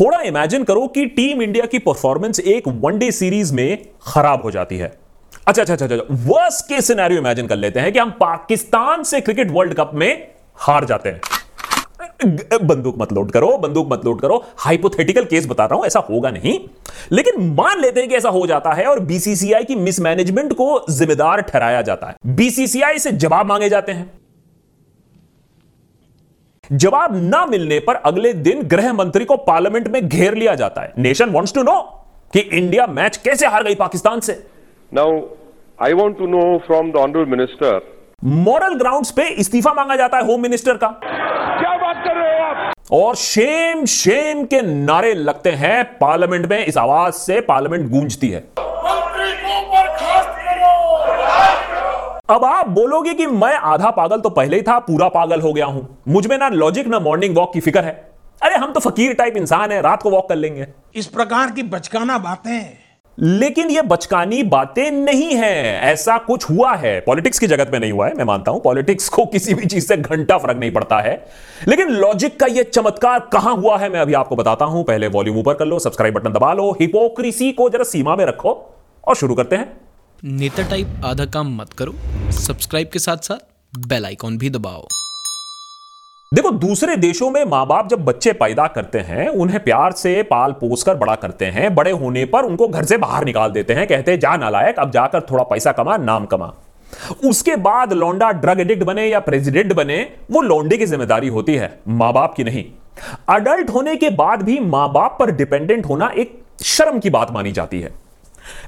थोड़ा इमेजिन करो कि टीम इंडिया की परफॉर्मेंस एक वनडे सीरीज़ में खराब हो जाती है। अच्छा अच्छा अच्छा अच्छा वर्स्ट के सिनेरियो इमेजिन कर लेते हैं कि हम पाकिस्तान से क्रिकेट वर्ल्ड कप में हार जाते हैं। बंदूक मत लोड करो, बंदूक मत लोड करो। हाइपोथेटिकल केस बता रहा हूँ, ऐसा होगा नहीं। लेकिन मान लेते हैं कि ऐसा हो जाता है और बीसीसीआई की मिसमैनेजमेंट को जिम्मेदार ठहराया जाता है। बीसीसीआई से जवाब मांगे जाते हैं। जवाब ना मिलने पर अगले दिन गृह मंत्री को पार्लियामेंट में घेर लिया जाता है। नेशन वॉन्ट्स टू नो कि इंडिया मैच कैसे हार गई पाकिस्तान से। Now I want to know from the honourable minister moral grounds पे इस्तीफा मांगा जाता है होम मिनिस्टर का। क्या बात कर रहे हो आप? और शेम शेम के नारे लगते हैं पार्लियामेंट में इस आवाज़ से पार्लियामेंट गूंजती है मंत्री को बर्खास्त करो अब आप बोलोगे कि मैं आधा पागल तो पहले ही था पूरा पागल हो गया हूँ। मुझमें ना लॉजिक ना मॉर्निंग वॉक की फ़िक्र है। अरे हम तो फकीर टाइप इंसान है रात को वॉक कर लेंगे। इस प्रकार की बचकाना बातें। लेकिन ये बचकानी बातें नहीं है। ऐसा कुछ हुआ है। पॉलिटिक्स की जगत में नहीं हुआ है मैं मानता हूँ। पॉलिटिक्स को किसी भी चीज़ से घंटा फ़र्क नहीं पड़ता है। लेकिन लॉजिक का ये चमत्कार कहाँ हुआ है मैं अभी आपको बताता हूँ। पहले वॉल्यूम ऊपर कर लो सब्सक्राइब बटन दबा लो हिपोक्रेसी को जरा सीमा में रखो और शुरू करते हैं। नेता टाइप आधा काम मत करो सब्सक्राइब के साथ साथ बेल आइकॉन भी दबाओ। देखो, दूसरे देशों में माँ बाप जब बच्चे पैदा करते हैं, उन्हें प्यार से पाल पोस कर बड़ा करते हैं, बड़े होने पर उनको घर से बाहर निकाल देते हैं, कहते हैं, जा नालायक, अब जाकर थोड़ा पैसा कमा, नाम कमा। उसके बाद लौंडा ड्रग एडिक्ट बने या प्रेसिडेंट बने, वो लौंडे की ज़िम्मेदारी होती है माँ बाप की नहीं। अडल्ट होने के बाद भी माँ बाप पर डिपेंडेंट होना एक शर्म की बात मानी जाती है।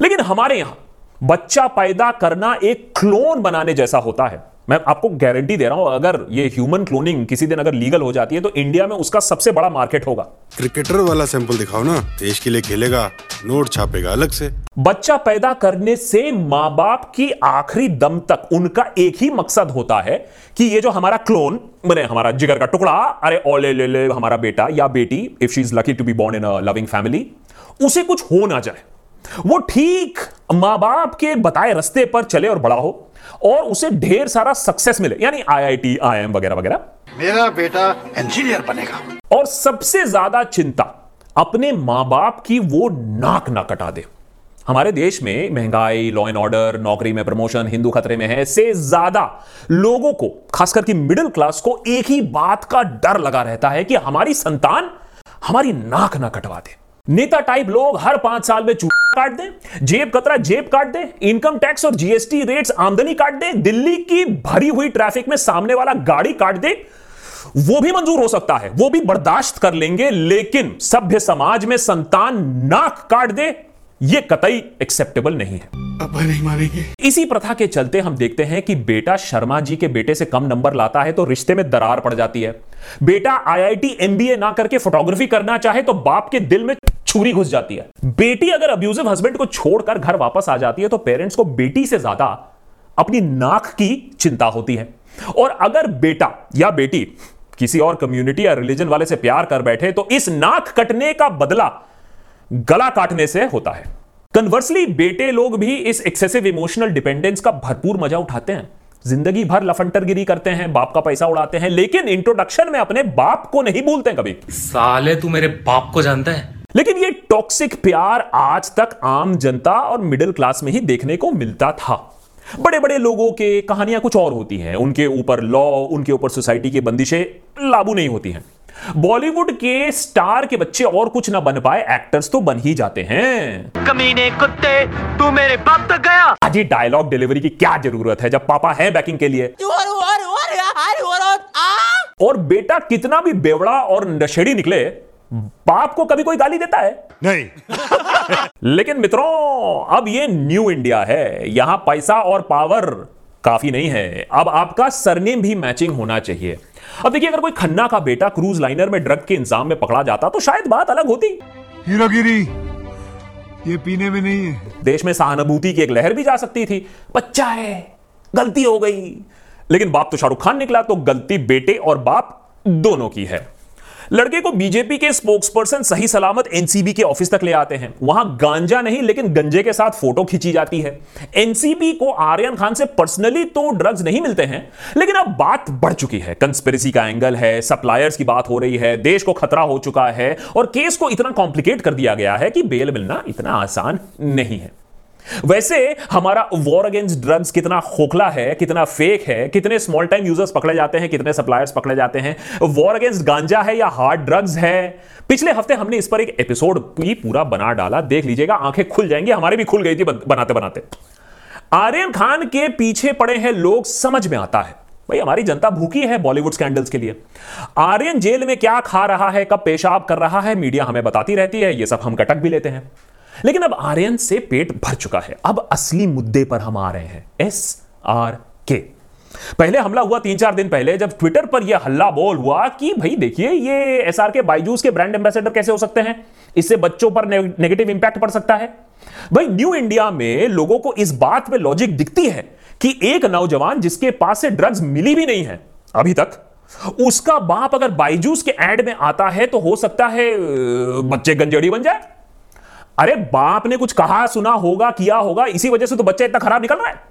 लेकिन हमारे यहाँ बच्चा पैदा करना एक क्लोन बनाने जैसा होता है। मैं आपको गारंटी दे रहा हूँ अगर ये ह्यूमन क्लोनिंग किसी दिन अगर लीगल हो जाती है तो इंडिया में उसका सबसे बड़ा मार्केट होगा। क्रिकेटर वाला सैंपल दिखाओ ना देश के लिए खेलेगा नोट छापेगा अलग से। बच्चा पैदा करने से माँ बाप की आखिरी दम तक उनका एक ही मकसद होता है कि ये जो हमारा क्लोन मैंने हमारा जिगर का टुकड़ा अरे ओले ले ले हमारा बेटा या बेटी if she is lucky to be born in a loving family उसे कुछ हो ना जाए। वो ठीक माँ बाप के बताए रस्ते पर चले और बड़ा हो और उसे ढेर सारा सक्सेस मिले यानी आईआईटी आईएम वगैरह वगैरह। मेरा बेटा इंजीनियर बनेगा। और सबसे ज़्यादा चिंता अपने माँ बाप की वो नाक ना कटा दे। हमारे देश में महँगाई लॉ एंड ऑर्डर नौकरी में प्रमोशन हिंदू खतरे में है से ज़्यादा लोगों को खासकर कि मिडिल क्लास को एक ही बात का डर लगा रहता है कि हमारी संतान हमारी नाक ना कटवा दे। नेता टाइप लोग हर पाँच साल में काट दे जेब कतरा जेब काट दे इनकम टैक्स और जीएसटी रेट्स आमदनी काट दे दिल्ली की भरी हुई ट्रैफ़िक में सामने वाला गाड़ी काट दे वो भी मंजूर हो सकता है वो भी बर्दाश्त कर लेंगे लेकिन सभ्य समाज में संतान नाक काट दे ये कतई एक्सेप्टेबल नहीं है। अब नहीं मारेंगे इसी प्रथा के चलते हम देखते हैं कि बेटा शर्मा जी के बेटे से कम नंबर लाता है तो रिश्ते में दरार पड़ जाती है। बेटा आईआईटी एमबीए ना करके फोटोग्राफी करना चाहे तो बाप के दिल में छुरी घुस जाती है। बेटी अगर अब्यूजिव हस्बैंड को छोड़कर घर वापस आ जाती है तो पेरेंट्स को बेटी से ज़्यादा अपनी नाक की चिंता होती है। और अगर बेटा या बेटी किसी और कम्युनिटी या रिलीजन वाले से प्यार कर बैठे तो इस नाक कटने का बदला गला काटने से होता है। कन्वर्सली बेटे लोग भी इस एक्सेसिव इमोशनल डिपेंडेंस का भरपूर मज़ा उठाते हैं। ज़िंदगी भर लफंटरगिरी करते हैं, बाप का पैसा उड़ाते हैं, लेकिन इंट्रोडक्शन में अपने बाप को नहीं भूलते कभी। साले, तू मेरे बाप को जानता है? लेकिन ये टॉक्सिक प्यार आज तक आम जनता और मिडिल क्लास में ही देखने को मिलता था बड़े बड़े लोगों के कहानियाँ कुछ और होती हैं उनके ऊपर लॉ उनके ऊपर सोसाइटी की बंदिशें लागू नहीं होती हैं बॉलीवुड के स्टार के बच्चे और कुछ ना बन पाए एक्टर्स तो बन ही जाते हैं कमीने कुत्ते तू मेरे बाप तक गया आज ये डायलॉग डिलीवरी की क्या ज़रूरत है जब पापा है बैकिंग के लिए और बेटा कितना भी बेवड़ा और नशेड़ी निकले बाप को कभी कोई गाली देता है? नहीं। लेकिन मित्रों अब ये न्यू इंडिया है। यहाँ पैसा और पावर काफ़ी नहीं है। अब आपका सरनेम भी मैचिंग होना चाहिए। अब देखिए अगर कोई खन्ना का बेटा क्रूज लाइनर में ड्रग के इंजाम में पकड़ा जाता तो शायद बात अलग होती। हीरोगिरी ये पीने में नहीं है। देश में सहानुभूति की एक लहर भी जा सकती थी। बच्चा है गलती हो गई। लेकिन बाप तो शाहरुख खान निकला तो गलती बेटे और बाप दोनों की है। लड़के को बीजेपी के स्पोक्सपर्सन सही सलामत एनसीबी के ऑफ़िस तक ले आते हैं। वहाँ गांजा नहीं, लेकिन गंजे के साथ फ़ोटो खींची जाती है। एनसीबी को आर्यन खान से पर्सनली तो ड्रग्स नहीं मिलते हैं, लेकिन अब बात बढ़ चुकी है। कंस्पिरेसी का एंगल है सप्लायर्स की बात हो रही है, देश को खतरा हो चुका है, और केस को इतना कॉम्प्लिकेट कर दिया गया है कि बेल मिलना इतना आसान नहीं है। वैसे हमारा वॉर अगेंस्ट ड्रग्स कितना खोखला है, कितना फेक है, कितने स्मॉल टाइम यूज़र्स पकड़े जाते हैं, कितने सप्लायर्स पकड़े जाते हैं। वॉर अगेंस्ट गांजा है या हार्ड ड्रग्स है? पिछले हफ़्ते हमने इस पर एक एपिसोड भी पूरा बना डाला। देख लीजिएगा, आँखें खुल जाएँगी, हमारी भी खुल गई थी बनाते बनाते। आर्यन खान के पीछे पड़े हैं लोग, समझ में आता है। भाई, हमारी जनता भूखी है बॉलीवुड स्कैंडल्स के लिए। आर्यन जेल में क्या खा रहा है, कब पेशाब कर रहा है, मीडिया हमें बताती रहती है, ये सब हम कटक भी लेते हैं। लेकिन अब आर्यन से पेट भर चुका है। अब असली मुद्दे पर हम आ रहे हैं। एस आर के। पहले हमला हुआ तीन चार दिन पहले, जब ट्विटर पर यह हल्ला बोल हुआ कि भाई देखिए, ये एस आर के बाइजूस के ब्रांड एम्बेसडर कैसे हो सकते हैं? इससे बच्चों पर नेगेटिव इंपैक्ट पड़ सकता है। भाई न्यू इंडिया में लोगों को इस बात में लॉजिक दिखती है कि एक नौजवान जिसके पास से ड्रग्स मिली भी नहीं है, अभी तक, उसका बाप अगर बाइजूस के एड में आता है तो हो सकता है बच्चे गंजेड़ी बन जाए। अरे बाप ने कुछ कहा, सुना होगा, किया होगा, इसी वजह से तो बच्चा इतना खराब निकल रहा है।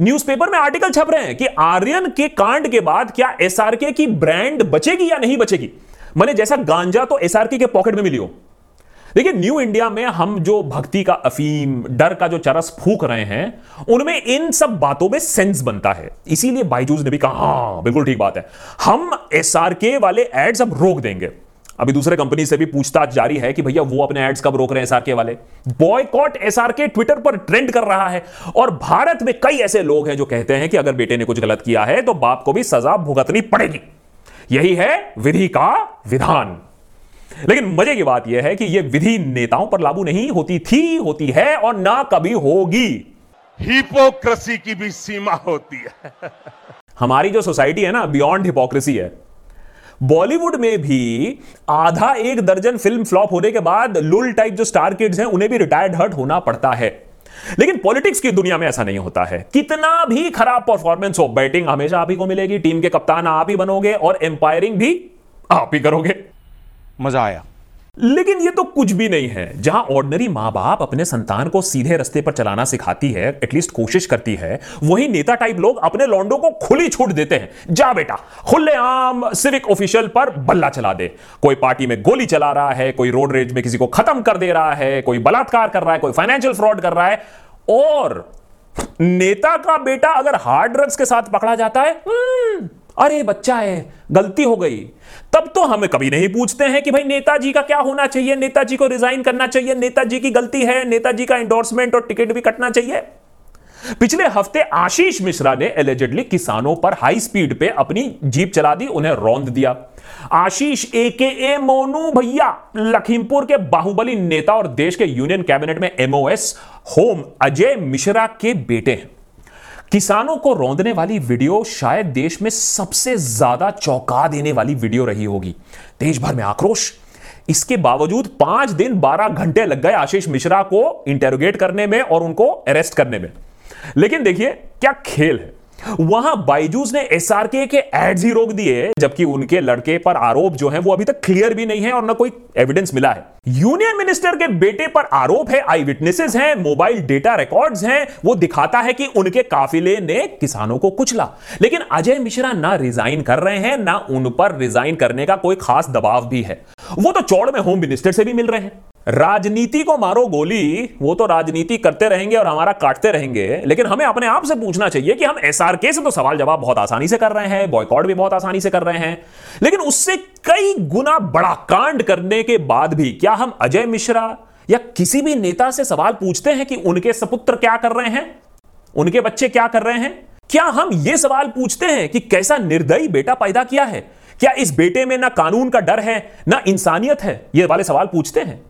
न्यूज़पेपर में आर्टिकल छप रहे हैं कि आर्यन के कांड के बाद क्या एसआरके की ब्रांड बचेगी या नहीं बचेगी? मैंने जैसा गांजा तो एसआरके के पॉकेट में मिली हो। देखिए न्यू इंडिया में हम जो भक्ति का अफीम, डर का जो चरस फूक रहे हैं, उनमें इन सब बातों में सेंस बनता है। इसीलिए बाइजूस ने भी कहा हाँ बिल्कुल ठीक बात है। हम एसआरके वाले एड्स अब रोक देंगे। अभी दूसरे कंपनी से भी पूछताछ जारी है कि भैया वो अपने एड्स कब रोक रहे हैं एसआरके वाले। बॉयकॉट एसआरके ट्विटर पर ट्रेंड कर रहा है और भारत में कई ऐसे लोग हैं जो कहते हैं कि अगर बेटे ने कुछ गलत किया है तो बाप को भी सजा भुगतनी पड़ेगी। यही है विधि का विधान। लेकिन मज़े की बात यह है कि यह विधि नेताओं पर लागू नहीं होती थी होती है और ना कभी होगी। हिपोक्रेसी की भी सीमा होती है। हमारी जो सोसाइटी है ना बियॉन्ड हिपोक्रेसी है बॉलीवुड में भी आधा एक दर्जन फ़िल्म फ्लॉप होने के बाद लुल टाइप जो स्टार किड्स हैं, उन्हें भी रिटायर्ड हर्ट होना पड़ता है। लेकिन पॉलिटिक्स की दुनिया में ऐसा नहीं होता है। कितना भी खराब परफॉर्मेंस हो, बैटिंग हमेशा आप ही को मिलेगी, टीम के कप्तान आप ही बनोगे और एम्पायरिंग भी आप ही करोगे। मज़ा आया। लेकिन ये तो कुछ भी नहीं है। जहाँ ऑर्डनरी माँ बाप अपने संतान को सीधे रस्ते पर चलाना सिखाती है एटलीस्ट कोशिश करती है वही नेता टाइप लोग अपने लॉन्डो को खुली छूट देते हैं। जा बेटा खुले आम सिविक ऑफिशियल पर बल्ला चला दे। कोई पार्टी में गोली चला रहा है कोई रोड रेज में किसी को खत्म कर दे रहा है कोई बलात्कार कर रहा है कोई फाइनेंशियल फ्रॉड कर रहा है और नेता का बेटा अगर हार्ड ड्रग्स के साथ पकड़ा जाता है हम्म, अरे बच्चा है, गलती हो गई। तब तो हमें कभी नहीं पूछते हैं कि भाई नेताजी का क्या होना चाहिए, नेताजी को रिजाइन करना चाहिए, नेताजी की गलती है, नेताजी का एंडोर्समेंट और टिकट भी कटना चाहिए। पिछले हफ़्ते आशीष मिश्रा ने एलिजिडली किसानों पर हाई स्पीड पे अपनी जीप चला दी, उन्हें रौंद दिया। आशीष ए के ए मोनू भैया, लखीमपुर के बाहुबली नेता और देश के यूनियन कैबिनेट में एमओएस होम अजय मिश्रा के बेटे हैं। किसानों को रोंदने वाली वीडियो शायद देश में सबसे ज़्यादा चौंका देने वाली वीडियो रही होगी। देश भर में आक्रोश। इसके बावजूद पाँच दिन बारह घंटे लग गए आशीष मिश्रा को इंटेरोगेट करने में और उनको अरेस्ट करने में। लेकिन देखिए, क्या खेल है? वहाँ बाइजूस ने एसआरके के एड्स ही रोक दिए, जबकि उनके लड़के पर आरोप जो है वो अभी तक क्लियर भी नहीं है और ना कोई एविडेंस मिला है। यूनियन मिनिस्टर के बेटे पर आरोप है आई विटनेसेस हैं मोबाइल डेटा रिकॉर्ड्स हैं, वो दिखाता है कि उनके काफिले ने किसानों को कुचला। लेकिन अजय मिश्रा ना रिजाइन कर रहे हैं, ना उन पर रिजाइन करने का कोई खास दबाव भी है। वो तो चौड़ में होम मिनिस्टर से भी मिल रहे हैं। राजनीति को मारो गोली, वो तो राजनीति करते रहेंगे और हमारा काटते रहेंगे। लेकिन हमें अपने आप से पूछना चाहिए कि हम एसआरके से तो सवाल जवाब बहुत आसानी से कर रहे हैं बॉयकॉट भी बहुत आसानी से कर रहे हैं। लेकिन उससे कई गुना बड़ा कांड करने के बाद भी क्या हम अजय मिश्रा या किसी भी नेता से सवाल पूछते हैं कि उनके सपुत्र क्या कर रहे हैं? उनके बच्चे क्या कर रहे हैं? क्या हम ये सवाल पूछते हैं कि कैसा निर्दयी बेटा पैदा किया है? क्या इस बेटे में ना कानून का डर है, ना इंसानियत है? ये वाले सवाल पूछते हैं।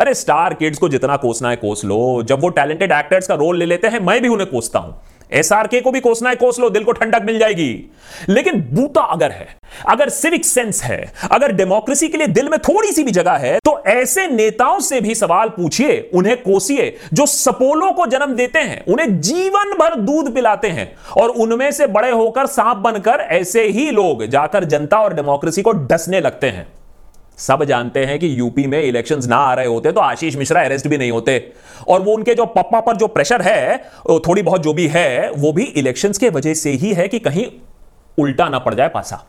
अरे स्टार किड्स को जितना कोसना है कोस लो। जब वो टैलेंटेड एक्टर्स का रोल ले लेते हैं, मैं भी उन्हें कोसता हूँ। एसआरके को भी कोसना है, कोस लो, दिल को ठंडक मिल जाएगी। लेकिन बूता अगर है, अगर सिविक सेंस है, अगर डेमोक्रेसी के लिए दिल में थोड़ी सी भी जगह है तो ऐसे नेताओं से भी सवाल पूछिए, उन्हें कोसिए, जो सपोलों को जन्म देते हैं, उन्हें जीवन भर दूध पिलाते हैं, और उनमें से बड़े होकर सांप बनकर ऐसे ही लोग जाकर जनता और डेमोक्रेसी को डसने लगते हैं। सब जानते हैं कि यूपी में इलेक्शंस ना आ रहे होते तो आशीष मिश्रा अरेस्ट भी नहीं होते। और वो उनके जो पप्पा पर जो प्रेशर है थोड़ी बहुत जो भी है, वो भी इलेक्शंस के वजह से ही है कि कहीं उल्टा ना पड़ जाए पासा।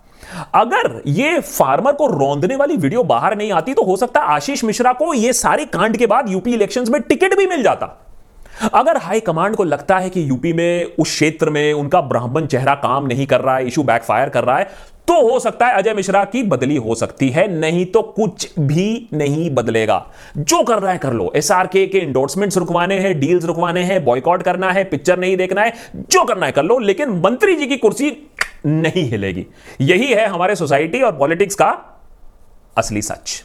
अगर ये फार्मर को रौंदने वाली वीडियो बाहर नहीं आती तो हो सकता आशीष मिश्रा को ये सारे कांड के बाद यूपी इलेक्शंस में टिकट भी मिल जाता। अगर हाई कमांड को लगता है कि यूपी में, उस क्षेत्र में उनका ब्राह्मण चेहरा काम नहीं कर रहा है, इशू बैकफायर कर रहा है तो हो सकता है अजय मिश्रा की बदली हो सकती है, नहीं तो कुछ भी नहीं बदलेगा। जो कर रहा है कर लो। एसआरके के इंडोर्समेंट्स रुकवाने हैं डील्स रुकवाने हैं बॉयकॉट करना है पिक्चर नहीं देखना है, जो करना है कर लो, लेकिन मंत्री जी की कुर्सी नहीं हिलेगी। यही है हमारे सोसाइटी और पॉलिटिक्स का असली सच।